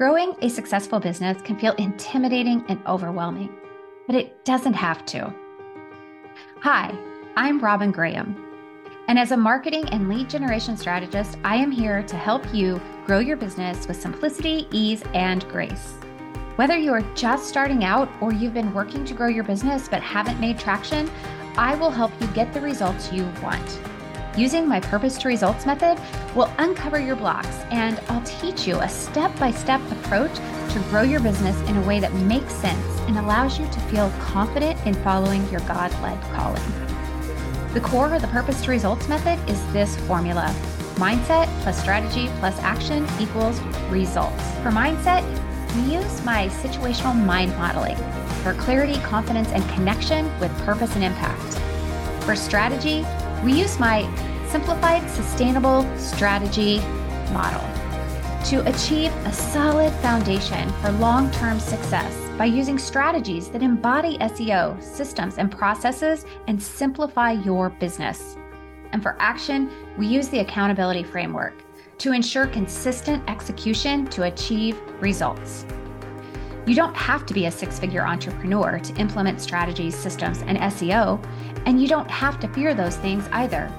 Growing a successful business can feel intimidating and overwhelming, but it doesn't have to. Hi, I'm Robin Graham. And as a marketing and lead generation strategist, I am here to help you grow your business with simplicity, ease, and grace. Whether you are just starting out or you've been working to grow your business but haven't made traction, I will help you get the results you want. Using my purpose to results method will uncover your blocks and I'll teach you a step by step approach to grow your business in a way that makes sense and allows you to feel confident in following your God led calling. The core of the purpose to results method is this formula mindset plus strategy plus action equals results. For mindset, we use my situational mind modeling for clarity, confidence, and connection with purpose and impact. For strategy, we use my simplified sustainable strategy model to achieve a solid foundation for long term success by using strategies that embody SEO, systems, and processes and simplify your business. And for action, we use the accountability framework to ensure consistent execution to achieve results. You don't have to be a six figure entrepreneur to implement strategies, systems, and SEO, and you don't have to fear those things either.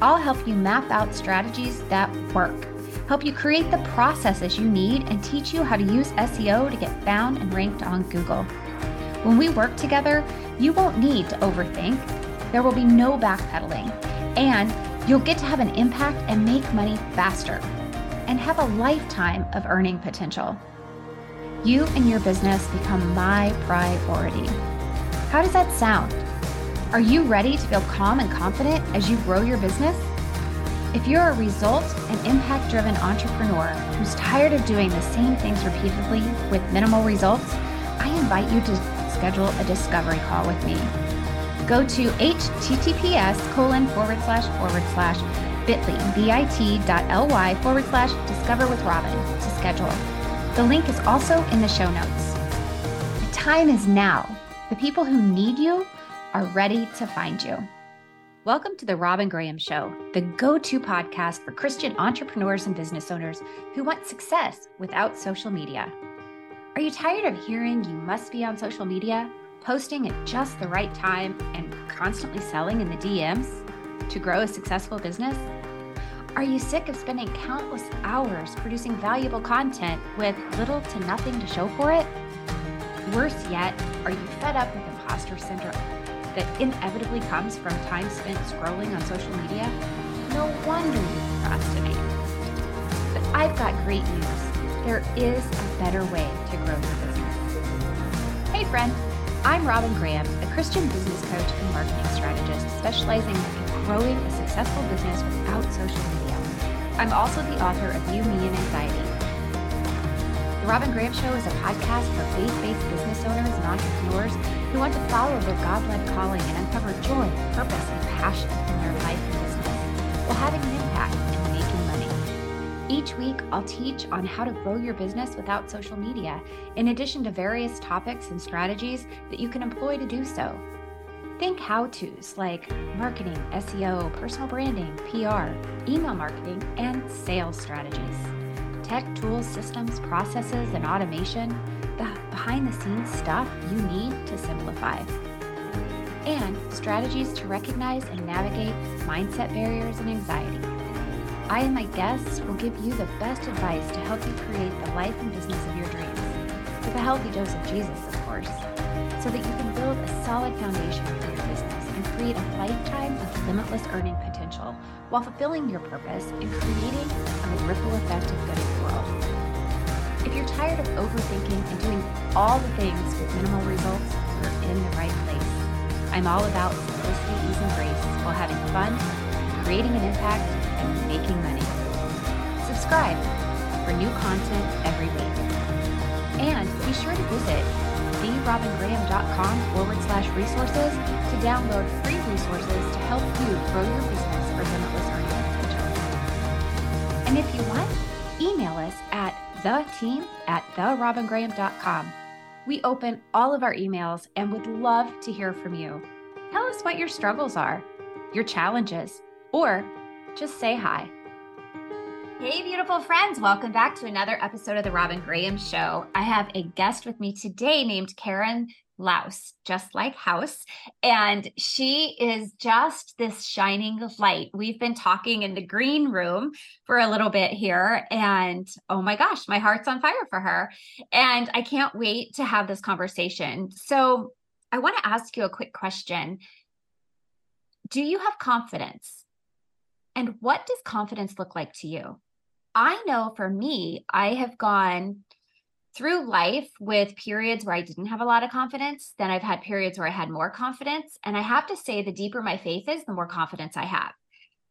I'll help you map out strategies that work, help you create the processes you need, and teach you how to use SEO to get found and ranked on Google. When we work together, you won't need to overthink. There will be no backpedaling, and you'll get to have an impact and make money faster and have a lifetime of earning potential. You and your business become my priority. How does that sound? Are you ready to feel calm and confident as you grow your business? If you're a result and impact driven entrepreneur who's tired of doing the same things repeatedly with minimal results, I invite you to schedule a discovery call with me. Go to https colon forward slash forward slash bit.ly, bit.ly forward slash discover with Robin to schedule. The link is also in the show notes. The time is now. The people who need you are ready to find you. Welcome to the Robin Graham Show, the go to podcast for Christian entrepreneurs and business owners who want success without social media. Are you tired of hearing you must be on social media, posting at just the right time, and constantly selling in the DMs to grow a successful business? Are you sick of spending countless hours producing valuable content with little to nothing to show for it? Worse yet, are you fed up with imposter syndrome? That inevitably comes from time spent scrolling on social media, no wonder you procrastinate. But I've got great news. There is a better way to grow your business. Hey, friend. I'm Robin Graham, a Christian business coach and marketing strategist specializing in growing a successful business without social media. I'm also the author of You, Me, and Anxiety. The Robin Graham Show is a podcast for faith-based business owners and entrepreneurs who want to follow their God led calling and uncover joy, purpose, and passion in their life and business while having an impact and making money. Each week, I'll teach on how to grow your business without social media, in addition to various topics and strategies that you can employ to do so. Think how to's like marketing, SEO, personal branding, PR, email marketing, and sales strategies. Tech tools, systems, processes, and automation the behind the scenes stuff you need to simplify. And strategies to recognize and navigate mindset barriers and anxiety. I and my guests will give you the best advice to help you create the life and business of your dreams, with a healthy dose of Jesus, of course, so that you can build a solid foundation for your business and create a lifetime of limitless earning potential while fulfilling your purpose and creating a ripple effect of good in the world. If you're tired of overthinking and doing all the things with minimal results, you're in the right place. I'm all about simplicity, ease, and grace while having fun, creating an impact, and making money. Subscribe for new content every week. And be sure to visit therobingraham.com forward slash resources to download free resources to help you grow your business for limitless earning potential. And if you want, email us the team at therobingraham.com. We open all of our emails and would love to hear from you. Tell us what your struggles are, your challenges, or just say hi. Hey, beautiful friends. Welcome back to another episode of The Robin Graham Show. I have a guest with me today named Karen Laos, just like house. And she is just this shining light. We've been talking in the green room for a little bit here. And oh my gosh, my heart's on fire for her. And I can't wait to have this conversation. So I want to ask you a quick question Do you have confidence? And what does confidence look like to you? I know for me, I have gone through life with periods where I didn't have a lot of confidence. Then I've had periods where I had more confidence. And I have to say, the deeper my faith is, the more confidence I have.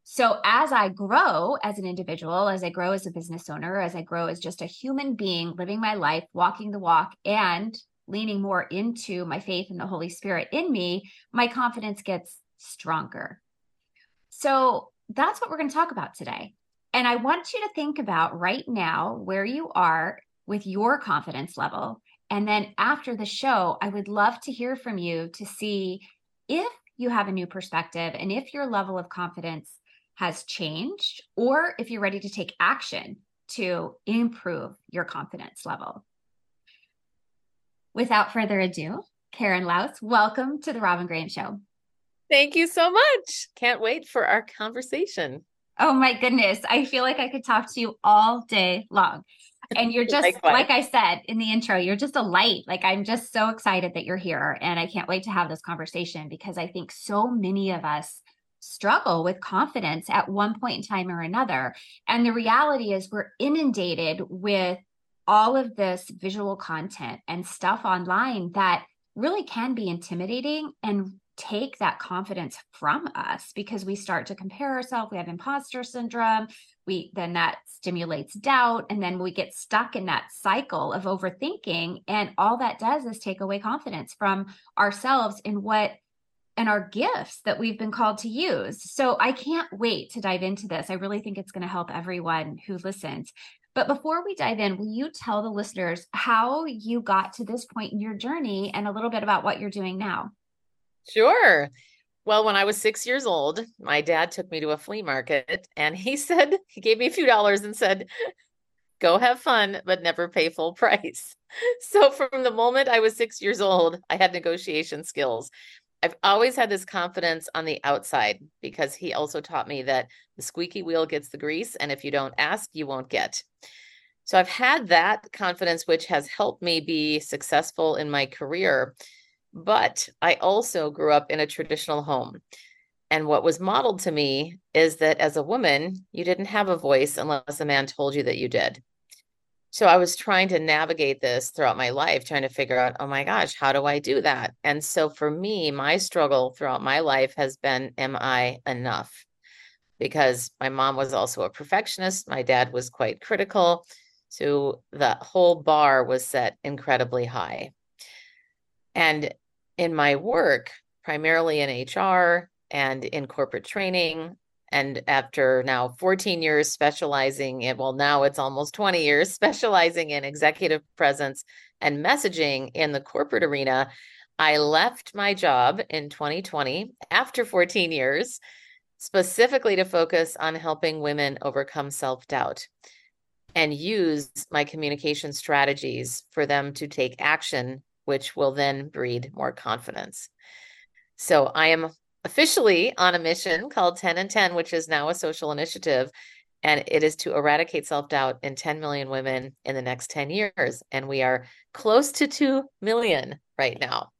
So as I grow as an individual, as I grow as a business owner, as I grow as just a human being living my life, walking the walk, and leaning more into my faith and the Holy Spirit in me, my confidence gets stronger. So that's what we're going to talk about today. And I want you to think about right now where you are with your confidence level. And then after the show, I would love to hear from you to see if you have a new perspective and if your level of confidence has changed or if you're ready to take action to improve your confidence level. Without further ado, Karen Laos, welcome to the Robin Graham Show. Thank you so much. Can't wait for our conversation. Oh my goodness. I feel like I could talk to you all day long. And you're just, like I said in the intro, you're just a light. Like, I'm just so excited that you're here. And I can't wait to have this conversation because I think so many of us struggle with confidence at one point in time or another. And the reality is, we're inundated with all of this visual content and stuff online that really can be intimidating and take that confidence from us because we start to compare ourselves we have imposter syndrome we then that stimulates doubt and then we get stuck in that cycle of overthinking and all that does is take away confidence from ourselves in what and our gifts that we've been called to use. So i can't wait to dive into this. I really think it's going to help everyone who listens. But before we dive in will you tell the listeners how you got to this point in your journey and a little bit about what you're doing now Sure. Well, when I was six years old, my dad took me to a flea market and he said, he gave me a few dollars and said, go have fun, but never pay full price. So from the moment I was six years old, I had negotiation skills. I've always had this confidence on the outside because he also taught me that the squeaky wheel gets the grease. And if you don't ask, you won't get. So I've had that confidence, which has helped me be successful in my career. But I also grew up in a traditional home. And what was modeled to me is that as a woman, you didn't have a voice unless a man told you that you did. So I was trying to navigate this throughout my life, trying to figure out, oh my gosh, how do I do that? And so for me, my struggle throughout my life has been, am I enough? Because my mom was also a perfectionist, my dad was quite critical. So the whole bar was set incredibly high. And in my work, primarily in HR and in corporate training, and after now 14 years specializing in, well, now it's almost 20 years specializing in executive presence and messaging in the corporate arena, I left my job in 2020 after 14 years, specifically to focus on helping women overcome self doubt and use my communication strategies for them to take action which will then breed more confidence. So I am officially on a mission called 10 and 10, which is now a social initiative. And it is to eradicate self doubt in 10 million women in the next 10 years. And we are close to 2 million right now.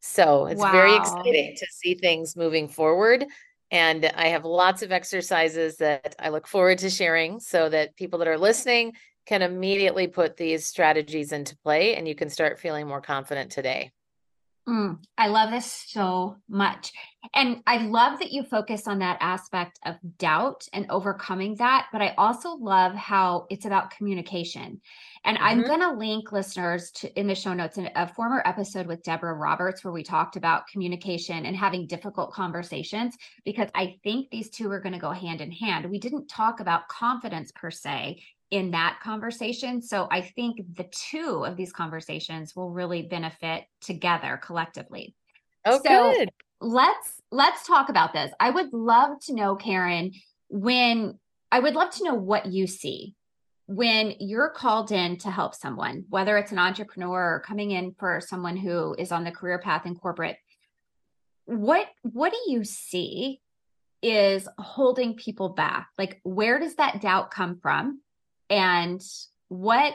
So it's wow. very exciting to see things moving forward. And I have lots of exercises that I look forward to sharing so that people that are listening can immediately put these strategies into play and you can start feeling more confident today. Mm, I love this so much. And I love that you focus on that aspect of doubt and overcoming that. But I also love how it's about communication. And mm-hmm. I'm going to link listeners to in the show notes in a former episode with Debra Roberts where we talked about communication and having difficult conversations because I think these two are going to go hand in hand. We didn't talk about confidence per se in that conversation. So I think the two of these conversations will really benefit together collectively. Oh, so good. Let's let's talk about this. I would love to know, Karen, when I would love to know what you see when you're called in to help someone, whether it's an entrepreneur or coming in for someone who is on the career path in corporate. What what do you see is holding people back? Like where does that doubt come from? And what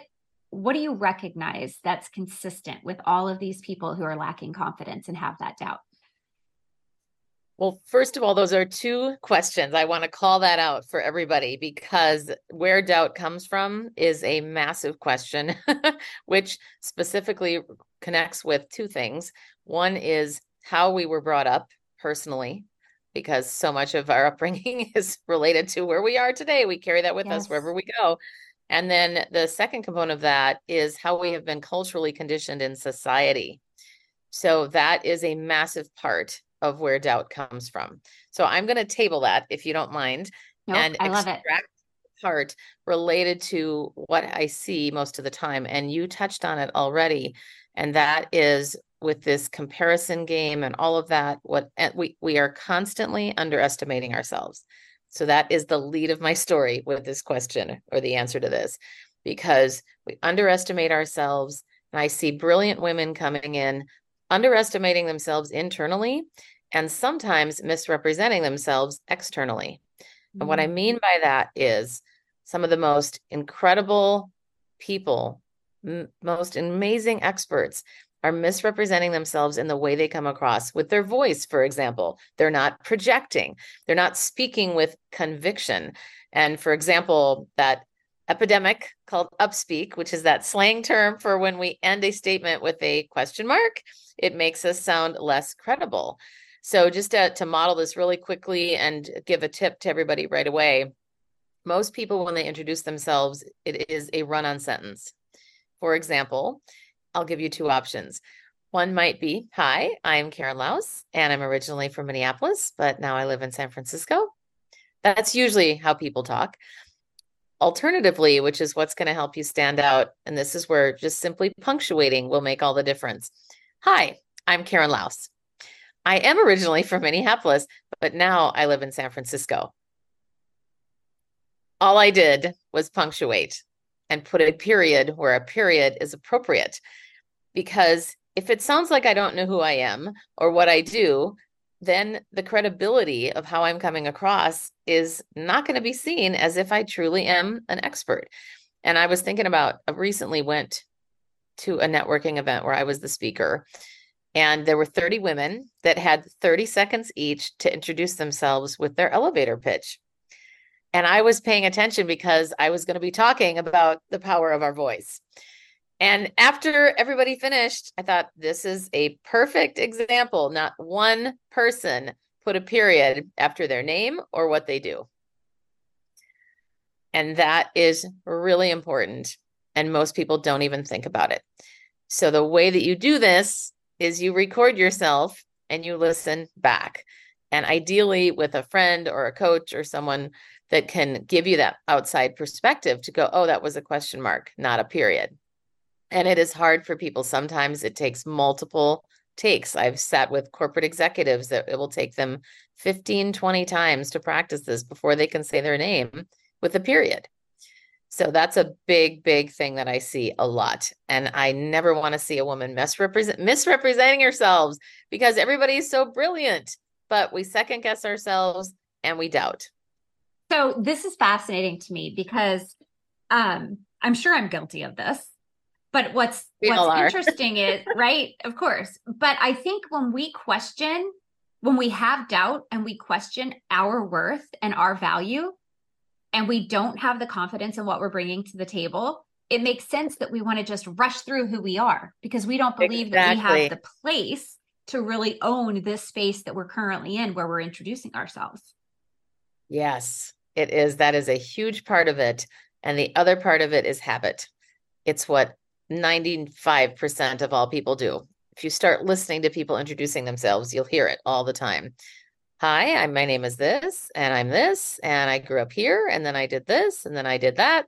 what do you recognize that's consistent with all of these people who are lacking confidence and have that doubt? Well, first of all, those are two questions. I want to call that out for everybody because where doubt comes from is a massive question, which specifically connects with two things. One is how we were brought up personally, because so much of our upbringing is related to where we are today. We carry that with yes. us wherever we go. And then the second component of that is how we have been culturally conditioned in society. So that is a massive part of where doubt comes from. So I'm going to table that if you don't mind nope, and I love it. part related to what I see most of the time. And you touched on it already. And that is with this comparison game and all of that, what eh, we, we are constantly underestimating ourselves. So that is the lead of my story with this question or the answer to this, because we underestimate ourselves. And I see brilliant women coming in, underestimating themselves internally and sometimes misrepresenting themselves externally. Mm-hmm. And what I mm. mean by that is some of the most incredible people, m- most amazing experts are misrepresenting themselves in the way they come across with their voice, for example. They're not projecting, they're not speaking with conviction. And for example, that epidemic called upspeak, which is that slang term for when we end a statement with a question mark, it makes us sound less credible. So, just to, to model this really quickly and give a tip to everybody right away most people, when they introduce themselves, it is a run on sentence. For example, I'll give you two options. One might be Hi, I'm Karen Laos, and I'm originally from Minneapolis, but now I live in San Francisco. That's usually how people talk. Alternatively, which is what's going to help you stand out, and this is where just simply punctuating will make all the difference. Hi, I'm Karen Laos. I am originally from Minneapolis, but now I live in San Francisco. All I did was punctuate and put a period where a period is appropriate because if it sounds like I don't know who I am or what I do, then the credibility of how I'm coming across is not going to be seen as if I truly am an expert. And I was thinking about I recently went to a networking event where I was the speaker and there were 30 women that had 30 seconds each to introduce themselves with their elevator pitch. And I was paying attention because I was going to be talking about the power of our voice. And after everybody finished, I thought this is a perfect example. Not one person put a period after their name or what they do. And that is really important. And most people don't even think about it. So, the way that you do this is you record yourself and you listen back. And ideally, with a friend or a coach or someone that can give you that outside perspective to go, oh, that was a question mark, not a period and it is hard for people sometimes it takes multiple takes. I've sat with corporate executives that it will take them 15 20 times to practice this before they can say their name with a period. So that's a big big thing that i see a lot and i never want to see a woman misrepresent misrepresenting ourselves because everybody is so brilliant but we second guess ourselves and we doubt. So this is fascinating to me because um i'm sure i'm guilty of this but what's we what's interesting is right, of course. But I think when we question, when we have doubt and we question our worth and our value, and we don't have the confidence in what we're bringing to the table, it makes sense that we want to just rush through who we are because we don't believe exactly. that we have the place to really own this space that we're currently in where we're introducing ourselves. Yes, it is. That is a huge part of it. And the other part of it is habit. It's what 95% of all people do. If you start listening to people introducing themselves, you'll hear it all the time. Hi, I'm my name is this and I'm this and I grew up here and then I did this and then I did that.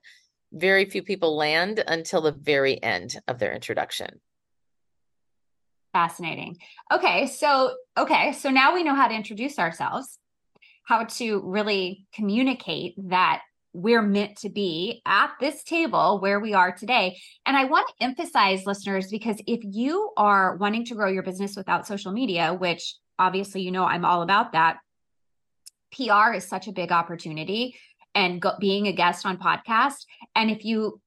Very few people land until the very end of their introduction. Fascinating. Okay, so okay, so now we know how to introduce ourselves, how to really communicate that we're meant to be at this table where we are today. And I want to emphasize, listeners, because if you are wanting to grow your business without social media, which obviously you know I'm all about that, PR is such a big opportunity and go, being a guest on podcast. And if you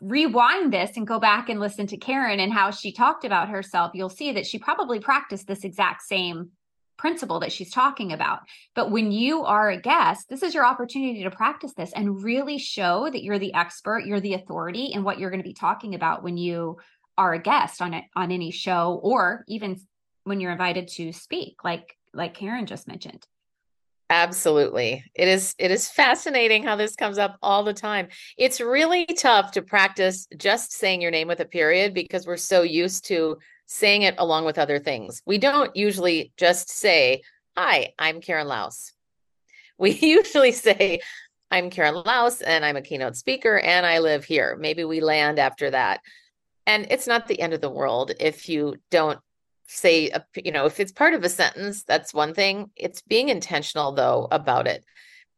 rewind this and go back and listen to Karen and how she talked about herself, you'll see that she probably practiced this exact same principle that she's talking about. But when you are a guest, this is your opportunity to practice this and really show that you're the expert, you're the authority in what you're going to be talking about when you are a guest on it on any show or even when you're invited to speak like like Karen just mentioned. Absolutely. It is it is fascinating how this comes up all the time. It's really tough to practice just saying your name with a period because we're so used to saying it along with other things. We don't usually just say, "Hi, I'm Karen Laos." We usually say, "I'm Karen Laos and I'm a keynote speaker and I live here." Maybe we land after that. And it's not the end of the world if you don't say you know if it's part of a sentence that's one thing it's being intentional though about it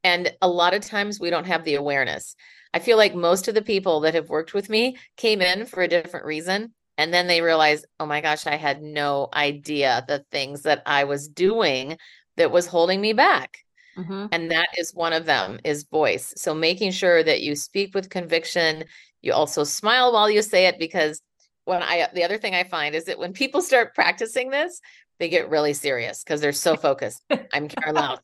and a lot of times we don't have the awareness i feel like most of the people that have worked with me came in for a different reason and then they realize oh my gosh i had no idea the things that i was doing that was holding me back mm-hmm. and that is one of them is voice so making sure that you speak with conviction you also smile while you say it because when I the other thing I find is that when people start practicing this, they get really serious because they're so focused. I'm Karen Laos.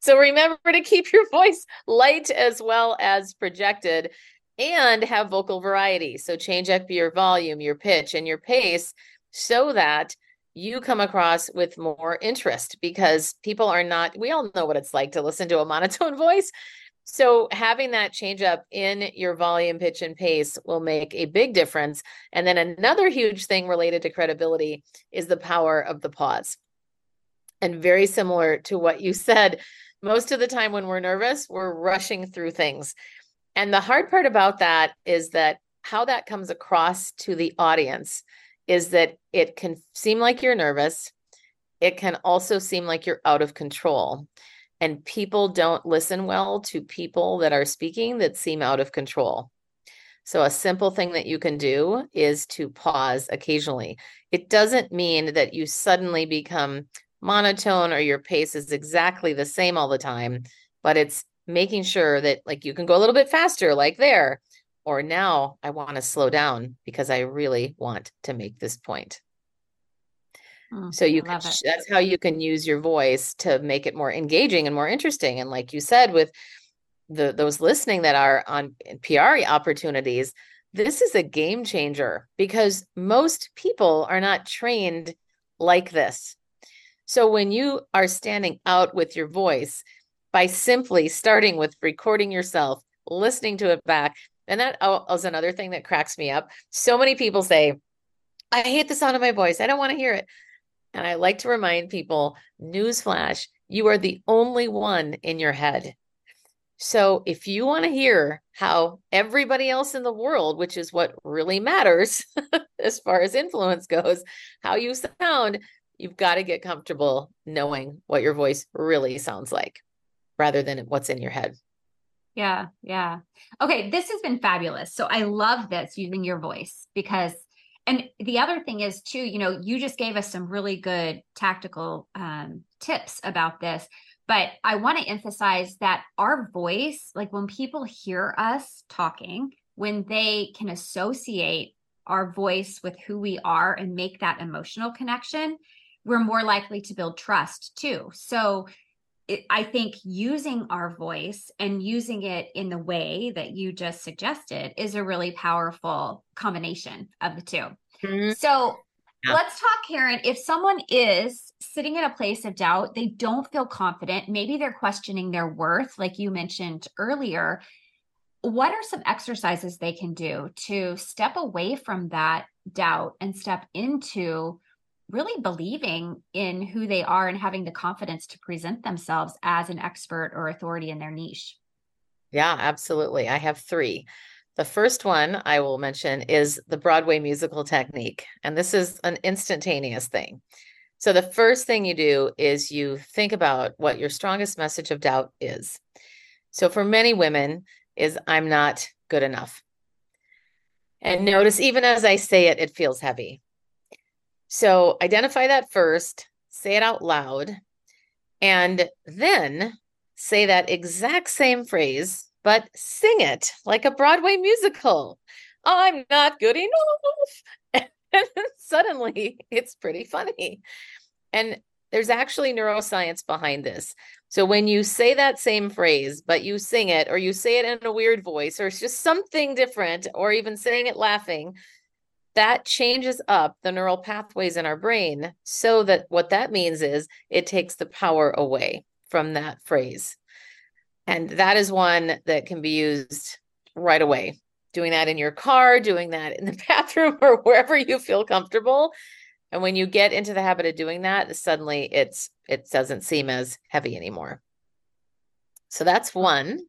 so remember to keep your voice light as well as projected and have vocal variety. So change up your volume, your pitch, and your pace so that you come across with more interest because people are not, we all know what it's like to listen to a monotone voice. So having that change up in your volume, pitch, and pace will make a big difference. And then another huge thing related to credibility is the power of the pause. And very similar to what you said, most of the time when we're nervous, we're rushing through things. And the hard part about that is that how that comes across to the audience is that it can seem like you're nervous. It can also seem like you're out of control and people don't listen well to people that are speaking that seem out of control. So, a simple thing that you can do is to pause occasionally. It doesn't mean that you suddenly become monotone or your pace is exactly the same all the time, but it's making sure that, like, you can go a little bit faster, like there, or now I want to slow down because I really want to make this point. Mm, so you can that's how you can use your voice to make it more engaging and more interesting. And like you said, with the those listening that are on PR opportunities, this is a game changer because most people are not trained like this. So when you are standing out with your voice by simply starting with recording yourself, listening to it back, and that is another thing that cracks me up. So many people say, I hate the sound of my voice. I don't want to hear it. And I like to remind people newsflash, you are the only one in your head. So if you want to hear how everybody else in the world, which is what really matters as far as influence goes, how you sound, you've got to get comfortable knowing what your voice really sounds like rather than what's in your head. Yeah, yeah. Okay, this has been fabulous. So I love this using your voice because and the other thing is too you know you just gave us some really good tactical um, tips about this but i want to emphasize that our voice like when people hear us talking when they can associate our voice with who we are and make that emotional connection we're more likely to build trust too so it, I think using our voice and using it in the way that you just suggested is a really powerful combination of the 2 mm-hmm. So yeah. let's talk, Karen. If someone is sitting in a place of doubt, they don't feel confident, maybe they're questioning their worth, like you mentioned earlier. What are some exercises they can do to step away from that doubt and step into really believing in who they are and having the confidence to present themselves as an expert or authority in their niche. Yeah, absolutely. I have three. The first one I will mention is the Broadway musical technique. And this is an instantaneous thing. So, the first thing you do is you think about what your strongest message of doubt is. So for many women, is I'm not good enough. And notice, even as I say it, it feels heavy. So identify that first, say it out loud, and then say that exact same phrase, but sing it like a Broadway musical. I'm not good enough. And suddenly it's pretty funny. And there's actually neuroscience behind this. So when you say that same phrase, but you sing it or you say it in a weird voice or it's just something different or even saying it laughing, that changes up the neural pathways in our brain so that what that means is it takes the power away from that phrase. And that is one that can be used right away. Doing that in your car, doing that in the bathroom or wherever you feel comfortable and when you get into the habit of doing that, suddenly it's it doesn't seem as heavy anymore. So that's one.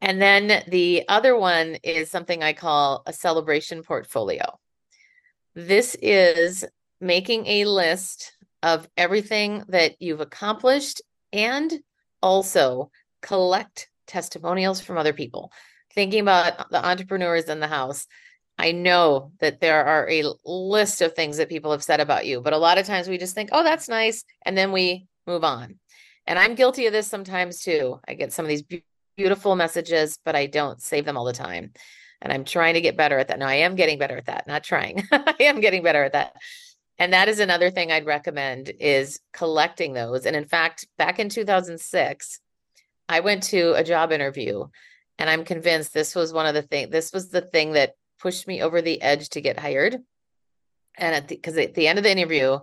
And then the other one is something I call a celebration portfolio. This is making a list of everything that you've accomplished and also collect testimonials from other people. Thinking about the entrepreneurs in the house, I know that there are a list of things that people have said about you, but a lot of times we just think, oh, that's nice. And then we move on. And I'm guilty of this sometimes too. I get some of these beautiful messages, but I don't save them all the time. And I'm trying to get better at that. Now I am getting better at that, not trying. I am getting better at that. And that is another thing I'd recommend is collecting those. And in fact, back in 2006, I went to a job interview and I'm convinced this was one of the things, this was the thing that pushed me over the edge to get hired. And at the, because at the end of the interview,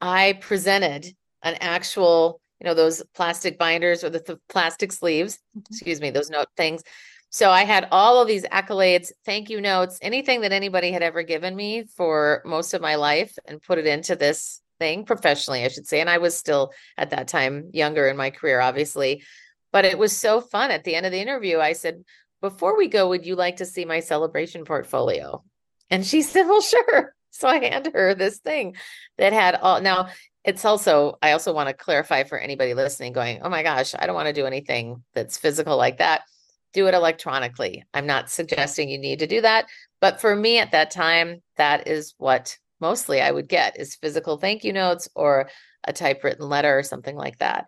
I presented an actual, you know, those plastic binders or the, the plastic sleeves, mm-hmm. excuse me, those note things. So I had all of these accolades, thank you notes, anything that anybody had ever given me for most of my life and put it into this thing professionally, I should say. And I was still at that time younger in my career, obviously. But it was so fun. At the end of the interview, I said, before we go, would you like to see my celebration portfolio? And she said, well, sure. So I handed her this thing that had all now it's also I also want to clarify for anybody listening going, "Oh my gosh, I don't want to do anything that's physical like that." Do it electronically. I'm not suggesting you need to do that, but for me at that time, that is what mostly I would get is physical thank you notes or a typewritten letter or something like that.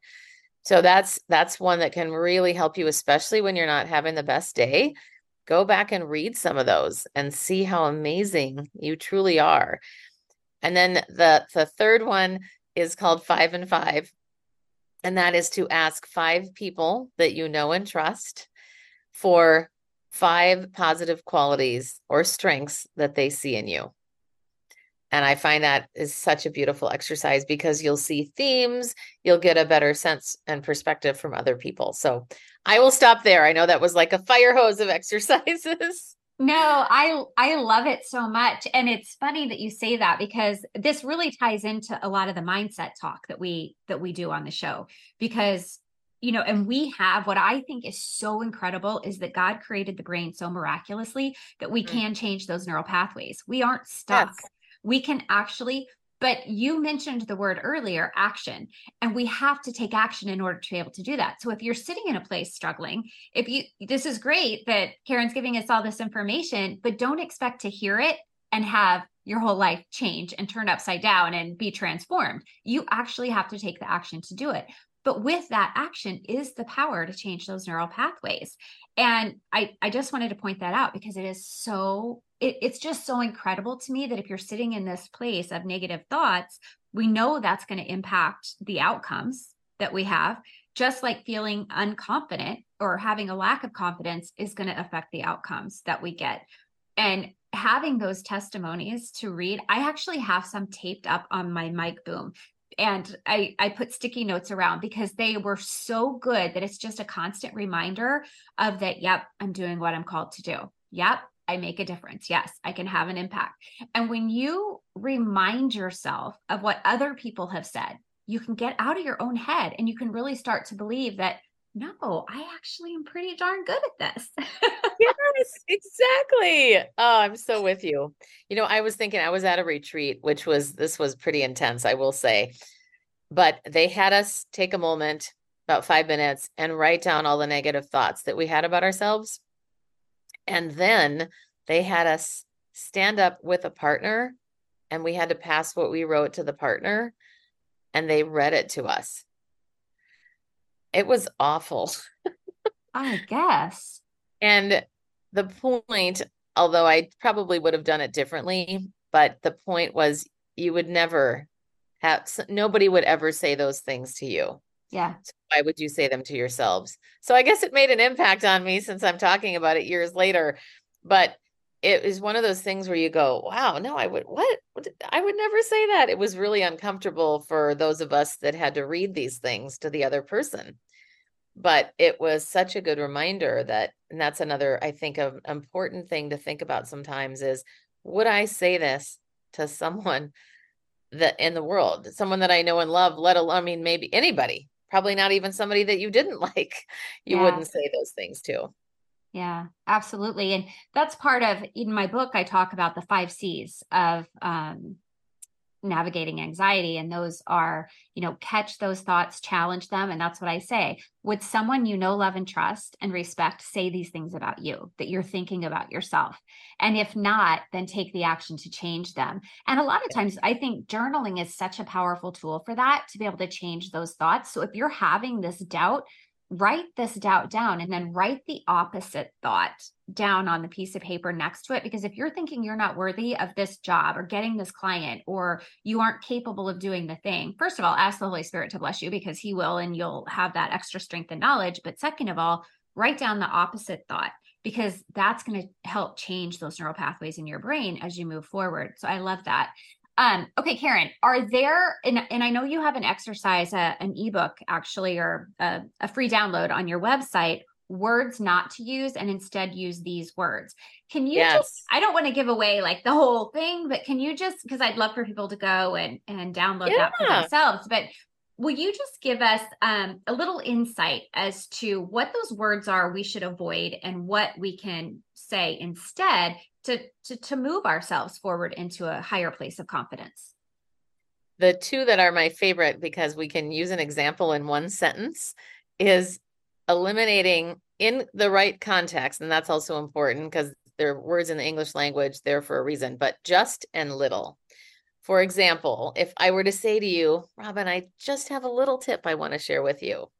So that's that's one that can really help you especially when you're not having the best day. Go back and read some of those and see how amazing you truly are. And then the the third one is called 5 and 5 and that is to ask 5 people that you know and trust for five positive qualities or strengths that they see in you. And I find that is such a beautiful exercise because you'll see themes, you'll get a better sense and perspective from other people. So I will stop there. I know that was like a fire hose of exercises. No, I I love it so much and it's funny that you say that because this really ties into a lot of the mindset talk that we that we do on the show because you know and we have what I think is so incredible is that God created the brain so miraculously that we mm-hmm. can change those neural pathways. We aren't stuck. Yes we can actually but you mentioned the word earlier action and we have to take action in order to be able to do that. So if you're sitting in a place struggling if you this is great that karen's giving us all this information but don't expect to hear it and have your whole life change and turn upside down and be transformed. You actually have to take the action to do it. But with that action is the power to change those neural pathways. And i i just wanted to point that out because it is so it, it's just so incredible to me that if you're sitting in this place of negative thoughts, we know that's going to impact the outcomes that we have, just like feeling unconfident or having a lack of confidence is going to affect the outcomes that we get. And having those testimonies to read, I actually have some taped up on my mic boom and I, I put sticky notes around because they were so good that it's just a constant reminder of that yep i'm doing what i'm called to do yep I make a difference. Yes, I can have an impact. And when you remind yourself of what other people have said, you can get out of your own head and you can really start to believe that no, I actually am pretty darn good at this. yes, exactly. Oh, I'm so with you. You know, I was thinking I was at a retreat, which was this was pretty intense, I will say. But they had us take a moment about five minutes and write down all the negative thoughts that we had about ourselves. And then they had us stand up with a partner and we had to pass what we wrote to the partner and they read it to us. It was awful. I guess. And the point, although I probably would have done it differently, but the point was you would never have, nobody would ever say those things to you. Yeah. So why would you say them to yourselves? So I guess it made an impact on me since I'm talking about it years later. But it is one of those things where you go, wow, no, I would, what? I would never say that. It was really uncomfortable for those of us that had to read these things to the other person. But it was such a good reminder that, and that's another, I think, an important thing to think about sometimes is would I say this to someone that in the world, someone that I know and love, let alone, I mean, maybe anybody, probably not even somebody that you didn't like, you yeah. wouldn't say those things to. Yeah, absolutely. And that's part of in my book, I talk about the five C's of um, navigating anxiety and those are you know catch those thoughts challenge them and that's what i say. Would someone you know love and trust and respect say these things about you that you're thinking about yourself? And if not then take the action to change them. And a lot of times i think journaling is such a powerful tool for that to be able to change those thoughts. So if you're having this doubt write this doubt down and then write the opposite thought down on the piece of paper next to it. Because if you're thinking you're not worthy of this job or getting this client or you aren't capable of doing the thing, first of all, ask the Holy Spirit to bless you because He will and you'll have that extra strength and knowledge. But second of all, write down the opposite thought because that's going to help change those neural pathways in your brain as you move forward. So I love that. Um, okay, Karen, are there, and, and I know you have an exercise, uh, an ebook actually, or a, a free download on your website, words not to use and instead use these words. Can you yes. just, I don't want to give away like the whole thing, but can you just, because I'd love for people to go and, and download yeah. that for themselves, but will you just give us um, a little insight as to what those words are we should avoid and what we can say instead to, to, to move ourselves forward into a higher place of confidence? The two that are my favorite because we can use an example in one sentence is eliminating in the right context. And that's also important because they're words in the English language, there for a reason, but just and little. For example, if I were to say to you, Robin, I just have a little tip I want to share with you,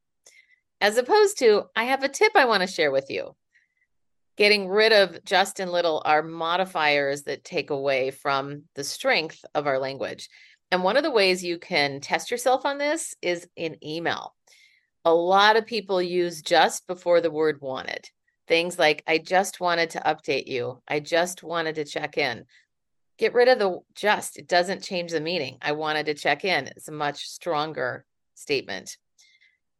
as opposed to, I have a tip I want to share with you getting rid of just and little are modifiers that take away from the strength of our language. And one of the ways you can test yourself on this is in email. A lot of people use just before the word wanted. Things like, I just wanted to update you. I just wanted to check in. Get rid of the just. It doesn't change the meaning. I wanted to check in. It's a much stronger statement.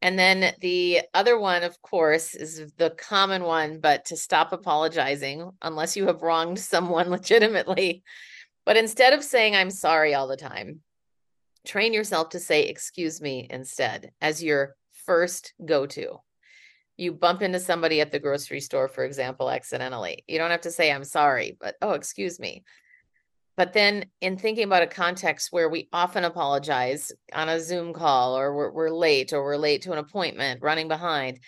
And then the other one, of course, is the common one, but to stop apologizing unless you have wronged someone legitimately. But instead of saying, I'm sorry all the time, train yourself to say, excuse me instead as your first go to. You bump into somebody at the grocery store, for example, accidentally. You don't have to say, I'm sorry, but oh, excuse me. But then, in thinking about a context where we often apologize on a Zoom call, or we're, we're late, or we're late to an appointment, running behind,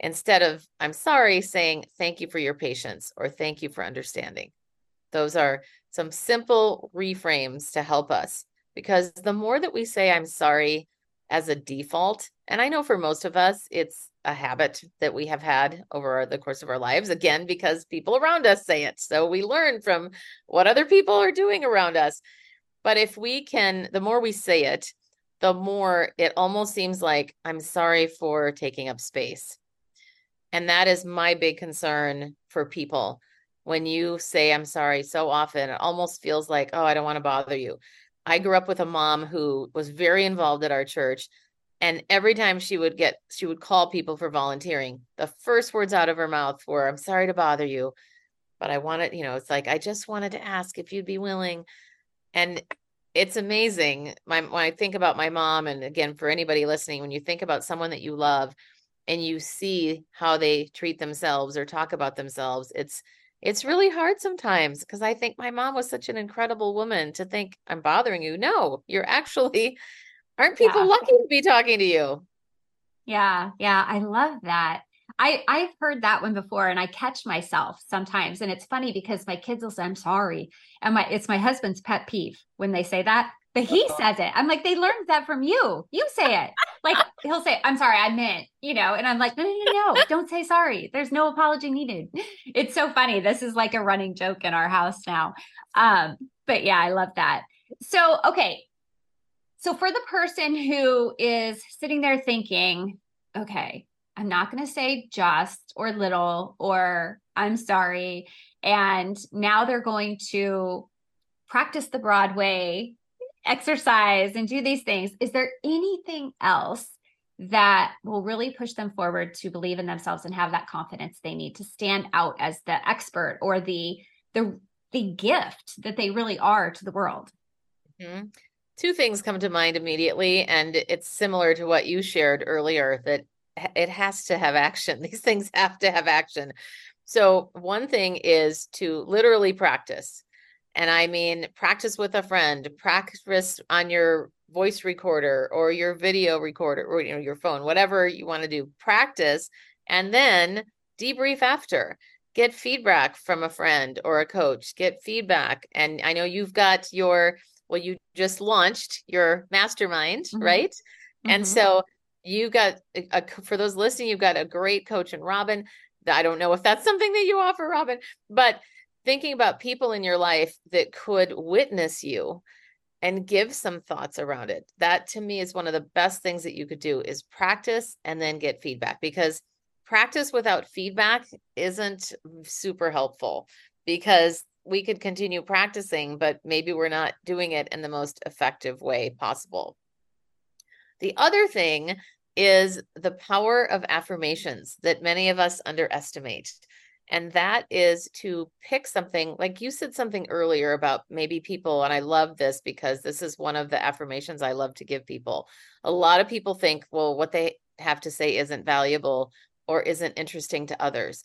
instead of I'm sorry, saying thank you for your patience or thank you for understanding. Those are some simple reframes to help us because the more that we say I'm sorry as a default, and I know for most of us, it's a habit that we have had over the course of our lives, again, because people around us say it. So we learn from what other people are doing around us. But if we can, the more we say it, the more it almost seems like I'm sorry for taking up space. And that is my big concern for people. When you say I'm sorry so often, it almost feels like, oh, I don't want to bother you. I grew up with a mom who was very involved at our church and every time she would get she would call people for volunteering the first words out of her mouth were i'm sorry to bother you but i wanted you know it's like i just wanted to ask if you'd be willing. And it's amazing my, when i think about my mom and again for anybody listening when you think about someone that you love and you see how they treat themselves or talk about themselves it's it's really hard sometimes because i think my mom was such an incredible woman to think i'm bothering you no you're actually Aren't people yeah. lucky to be talking to you? Yeah. Yeah. I love that. I, I've heard that one before and I catch myself sometimes. And it's funny because my kids will say, I'm sorry. And my it's my husband's pet peeve when they say that. But he uh-huh. says it. I'm like, they learned that from you. You say it. Like he'll say, I'm sorry, I meant, you know, and I'm like, no, no, no, no, don't say sorry. There's no apology needed. It's so funny. This is like a running joke in our house now. Um, but yeah, I love that. So, okay. So for the person who is sitting there thinking, okay, I'm not going to say just or little or I'm sorry. And now they're going to practice the Broadway, exercise, and do these things. Is there anything else that will really push them forward to believe in themselves and have that confidence they need to stand out as the expert or the the the gift that they really are to the world? Mm-hmm. Two things come to mind immediately, and it's similar to what you shared earlier that it has to have action. These things have to have action. So, one thing is to literally practice. And I mean, practice with a friend, practice on your voice recorder or your video recorder or you know, your phone, whatever you want to do. Practice and then debrief after. Get feedback from a friend or a coach. Get feedback. And I know you've got your, well, you just launched your mastermind, mm-hmm. right? Mm-hmm. And so you've got a, a, for those listening, you've got a great coach in Robin. I don't know if that's something that you offer, Robin, but thinking about people in your life that could witness you and give some thoughts around it. That to me is one of the best things that you could do is practice and then get feedback because practice without feedback isn't super helpful because we could continue practicing but maybe we're not doing it in the most effective way possible. The other thing is the power of affirmations that many of us underestimate. And that is to pick something, like you said something earlier about maybe people, and I love this because this is one of the affirmations I love to give people. A lot of people think, well, what they have to say isn't valuable or isn't interesting to others.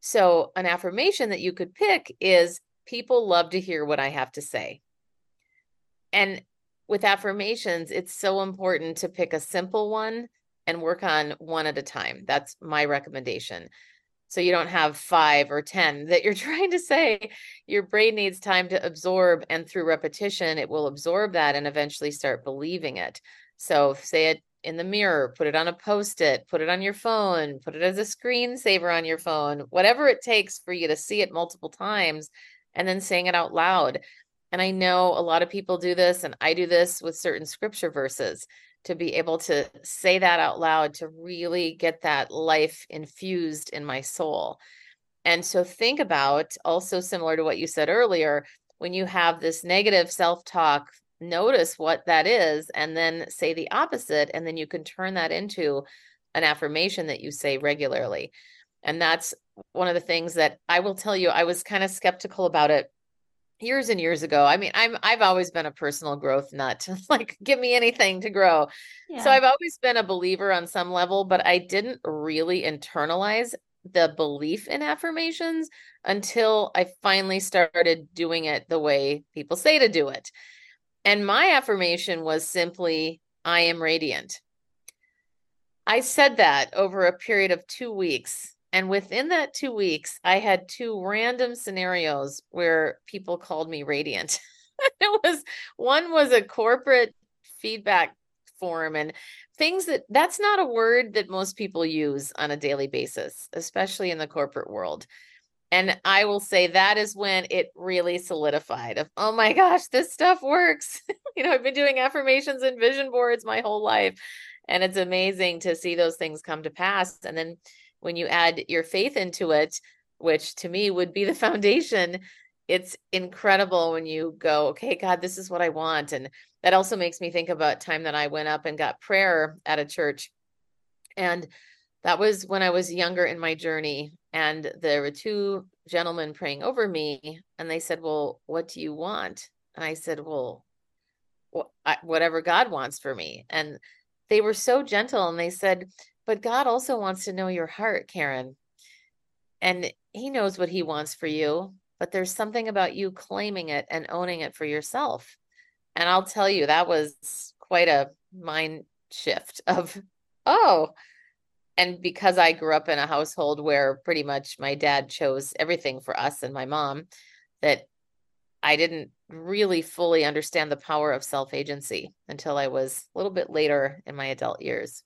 So, an affirmation that you could pick is people love to hear what I have to say. And with affirmations, it's so important to pick a simple one and work on one at a time. That's my recommendation. So you don't have five or 10 that you're trying to say. Your brain needs time to absorb, and through repetition, it will absorb that and eventually start believing it. So say it in the mirror, put it on a post it, put it on your phone, put it as a screensaver on your phone, whatever it takes for you to see it multiple times and then saying it out loud. And I know a lot of people do this, and I do this with certain scripture verses to be able to say that out loud to really get that life infused in my soul. And so think about also similar to what you said earlier, when you have this negative self talk, notice what that is and then say the opposite. And then you can turn that into an affirmation that you say regularly. And that's one of the things that I will tell you, I was kind of skeptical about it years and years ago. I mean, I'm I've always been a personal growth nut. like give me anything to grow. Yeah. So I've always been a believer on some level, but I didn't really internalize the belief in affirmations until I finally started doing it the way people say to do it. And my affirmation was simply I am radiant. I said that over a period of 2 weeks and within that two weeks, I had two random scenarios where people called me radiant. it was one was a corporate feedback form and things that that's not a word that most people use on a daily basis, especially in the corporate world. And I will say that is when it really solidified of, oh my gosh, this stuff works. you know, I've been doing affirmations and vision boards my whole life. And it's amazing to see those things come to pass. And then when you add your faith into it, which to me would be the foundation, it's incredible when you go, okay, God, this is what I want. And that also makes me think about time that I went up and got prayer at a church. And that was when I was younger in my journey. And there were two gentlemen praying over me. And they said, Well, what do you want? And I said, Well, whatever God wants for me. And they were so gentle and they said, but God also wants to know your heart, Karen. And He knows what He wants for you, but there's something about you claiming it and owning it for yourself. And I'll tell you, that was quite a mind shift of, oh, and because I grew up in a household where pretty much my dad chose everything for us and my mom, that I didn't really fully understand the power of self agency until I was a little bit later in my adult years.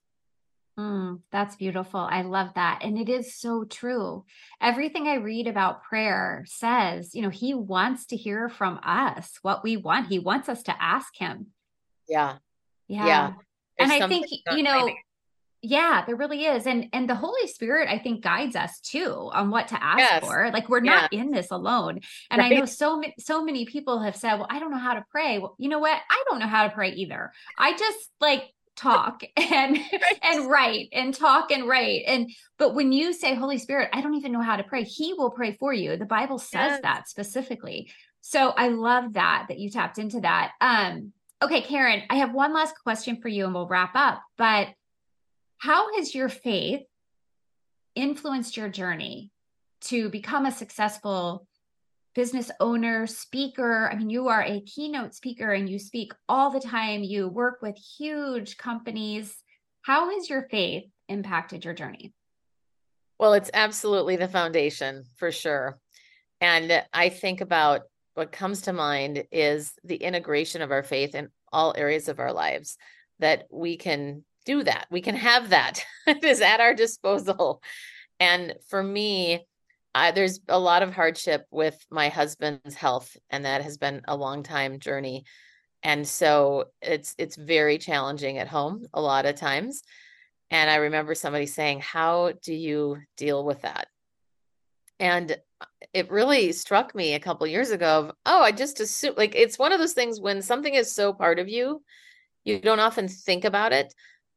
Mm, that's beautiful. I love that. And it is so true. Everything I read about prayer says, you know, he wants to hear from us what we want. He wants us to ask him. Yeah. Yeah. yeah. And I think, you know, yeah, there really is. And and the Holy Spirit, I think, guides us too on what to ask yes. for. Like we're not in this alone. And right. I know so many so many people have said, Well, I don't know how to pray. Well, you know what? I don't know how to pray either. I just like talk and and write and talk and write. And but when you say holy spirit i don't even know how to pray he will pray for you. The bible says yes. that specifically. So i love that that you tapped into that. Um okay karen i have one last question for you and we'll wrap up but how has your faith influenced your journey to become a successful business owner, speaker. I mean, you are a keynote speaker and you speak all the time. You work with huge companies. How has your faith impacted your journey? Well, it's absolutely the foundation for sure. And I think about what comes to mind is the integration of our faith in all areas of our lives, that we can do that. We can have that. it is at our disposal. And for me, I, there's a lot of hardship with my husband's health, and that has been a long time journey. And so it's it's very challenging at home a lot of times. And I remember somebody saying, "How do you deal with that?" And uh, it really struck me a couple years ago of, oh, I just assume like it's one of those things when something is so part of you, you don't often think about it.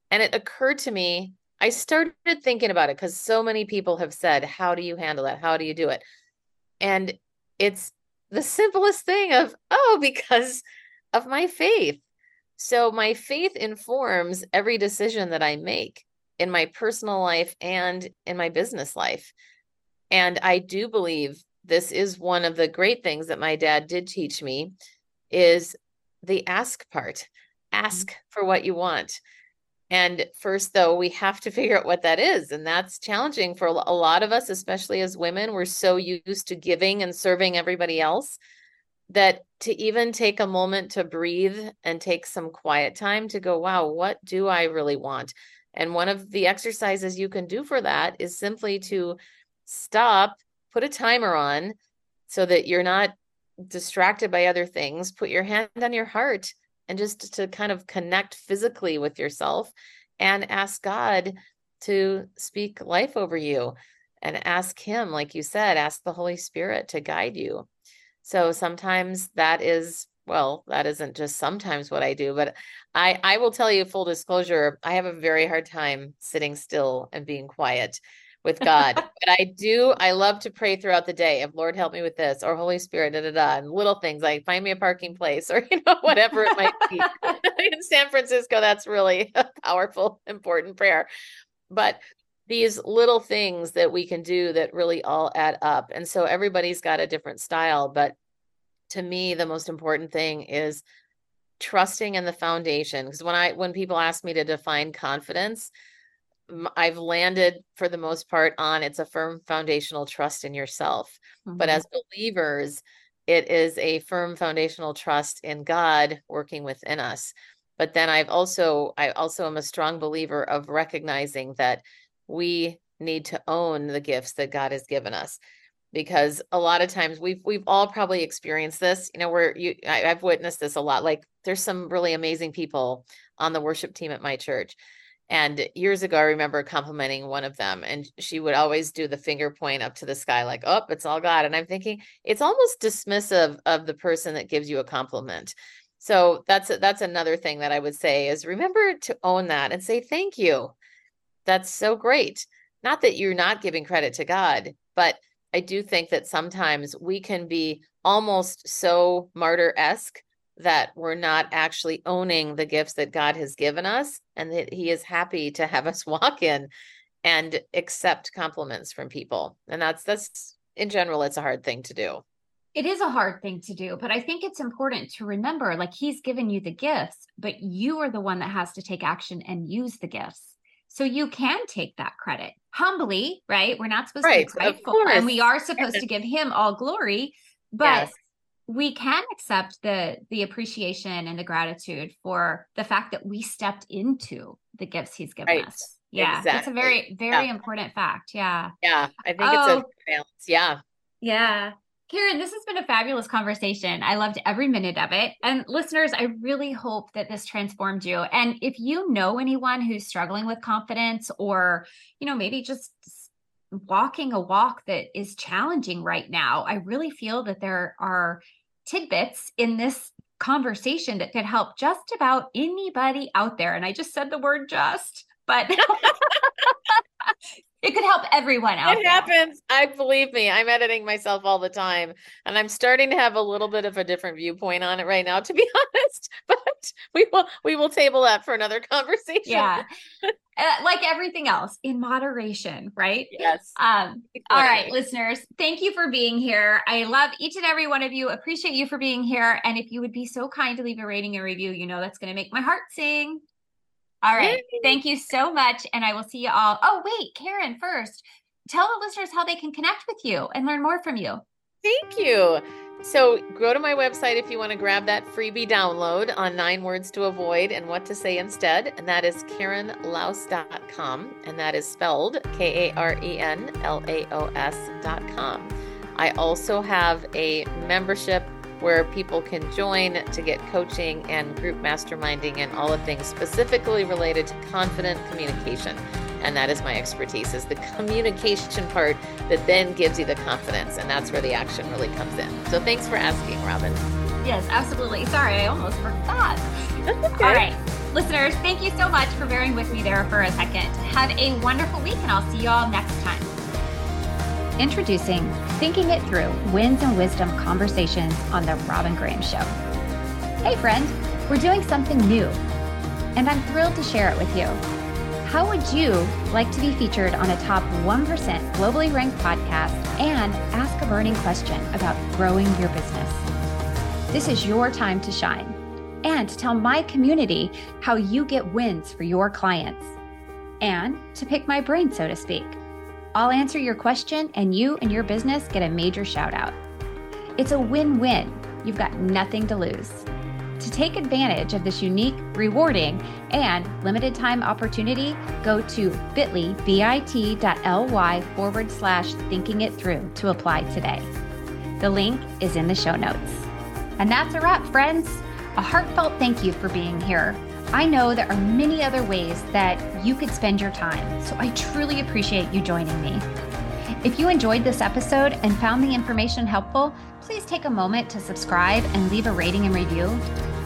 And it occurred to me I started thinking about it because so many people have said, How do you handle that? How do you do it? And it's the simplest thing of, Oh, because of my faith. So my faith informs every decision that I make in my personal life and in my business life. And I do believe this is one of the great things that my dad did teach me is the ask part. Ask mm-hmm. for what you want. And first, though, we have to figure out what that is. And that's challenging for a lot of us, especially as women. We're so used to giving and serving everybody else that to even take a moment to breathe and take some quiet time to go, wow, what do I really want? And one of the exercises you can do for that is simply to stop, put a timer on so that you're not distracted by other things. Put your hand on your heart and just to kind of connect physically with yourself and ask God to speak life over you and ask Him, like you said, ask the Holy Spirit to guide you. So sometimes that is well that isn't just sometimes what i do but i i will tell you full disclosure i have a very hard time sitting still and being quiet with God. but I do, I love to pray throughout the day of Lord, help me with this, or Holy Spirit, da da da, and little things like find me a parking place, or you know, whatever it might be. In San Francisco, that's really a powerful, important prayer. But these little things that we can do that really all add up. And so everybody's got a different style. But to me, the most important thing is trusting in the foundation. Because when I when people ask me to define confidence, I've landed for the most part on it's a firm foundational trust in yourself. Mm-hmm. But as believers, it is a firm foundational trust in God working within us. But then I've also I also am a strong believer of recognizing that we need to own the gifts that God has given us because a lot of times we've we've all probably experienced this you know where you I, have witnessed this a lot like there's some really amazing people on the worship team at my church and years ago, I remember complimenting one of them, and she would always do the finger point up to the sky, like, oh, it's all God. And I'm thinking it's almost dismissive of the person that gives you a compliment. So that's that's another thing that I would say is remember to own that and say thank you. That's so great. Not that you're not giving credit to God, but I do think that sometimes we can be almost so martyr esque that we're not actually owning the gifts that God has given us and that He is happy to have us walk in and accept compliments from people. And that's that's in general, it's a hard thing to do. It is a hard thing to do, but I think it's important to remember like he's given you the gifts, but you are the one that has to take action and use the gifts. So you can take that credit humbly, right? We're not supposed Right, to be prideful and we are supposed to give him all glory, but Yes. We can accept the the appreciation and the gratitude for the fact that we stepped into the gifts he's given Right. us. Yeah, that's a very very Yeah. important fact. Yeah. Yeah. I think Oh. it's a oh. balance. Yeah. Yeah. Karen, this has been a fabulous conversation. I loved every minute of it. And listeners, I really hope that this transformed you. And if you know anyone who's struggling with confidence or, you know, maybe just walking a walk that is challenging right now, I really feel that there are tidbits in this conversation that could help just about anybody out there. And I just said the word just, but it could help everyone out It there. happens. I believe me. I'm editing myself all the time, and I'm starting to have a little bit of a different viewpoint on it right now, to be honest. But we will we will table that for another conversation. Yeah. Uh, like everything else in moderation, right? Yes. Um, all right, listeners, thank you for being here. I love each and every one of you. Appreciate you for being here. And if you would be so kind to leave a rating and review, you know that's going to make my heart sing. All right. Thank you so much. And I will see you all. Oh, wait, Karen, first, tell the listeners how they can connect with you and learn more from you. Thank you. So go to my website if you want to grab that freebie download on nine words to avoid and what to say instead. And that is KarenLaos.com. And that is spelled K A R E N L A O S.com. I also have a membership where people can join to get coaching and group masterminding and all the things specifically related to confident communication. And that is my expertise is the communication part that then gives you the confidence. And that's where the action really comes in. So thanks for asking, Robin. Yes, absolutely. Sorry, I almost forgot. Okay. All right. Listeners, thank you so much for bearing with me there for a second. Have a wonderful week, and I'll see you all next time. Introducing Thinking It Through Wins and Wisdom Conversations on The Robin Graham Show. Hey, friend, we're doing something new, and I'm thrilled to share it with you. How would you like to be featured on a top 1% globally ranked podcast and ask a burning question about growing your business? This is your time to shine and to tell my community how you get wins for your clients and to pick my brain, so to speak. I'll answer your question, and you and your business get a major shout out. It's a win win. You've got nothing to lose. To take advantage of this unique, rewarding, and limited time opportunity, go to bit.ly, bit.ly forward slash thinking it through to apply today. The link is in the show notes. And that's a wrap, friends. A heartfelt thank you for being here. I know there are many other ways that you could spend your time, so I truly appreciate you joining me. If you enjoyed this episode and found the information helpful, please take a moment to subscribe and leave a rating and review.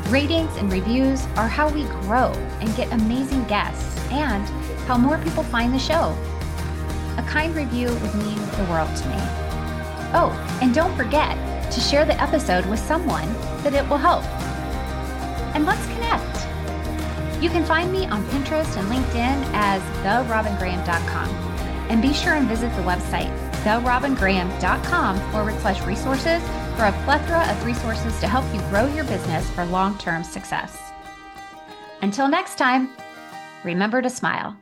Ratings and reviews are how we grow and get amazing guests and how more people find the show. A kind review would mean the world to me. Oh, and don't forget to share the episode with someone that it will help. And let's connect. You can find me on Pinterest and LinkedIn as therobingraham.com. And be sure and visit the website, therobingraham.com forward slash resources for a plethora of resources to help you grow your business for long term success. Until next time, remember to smile.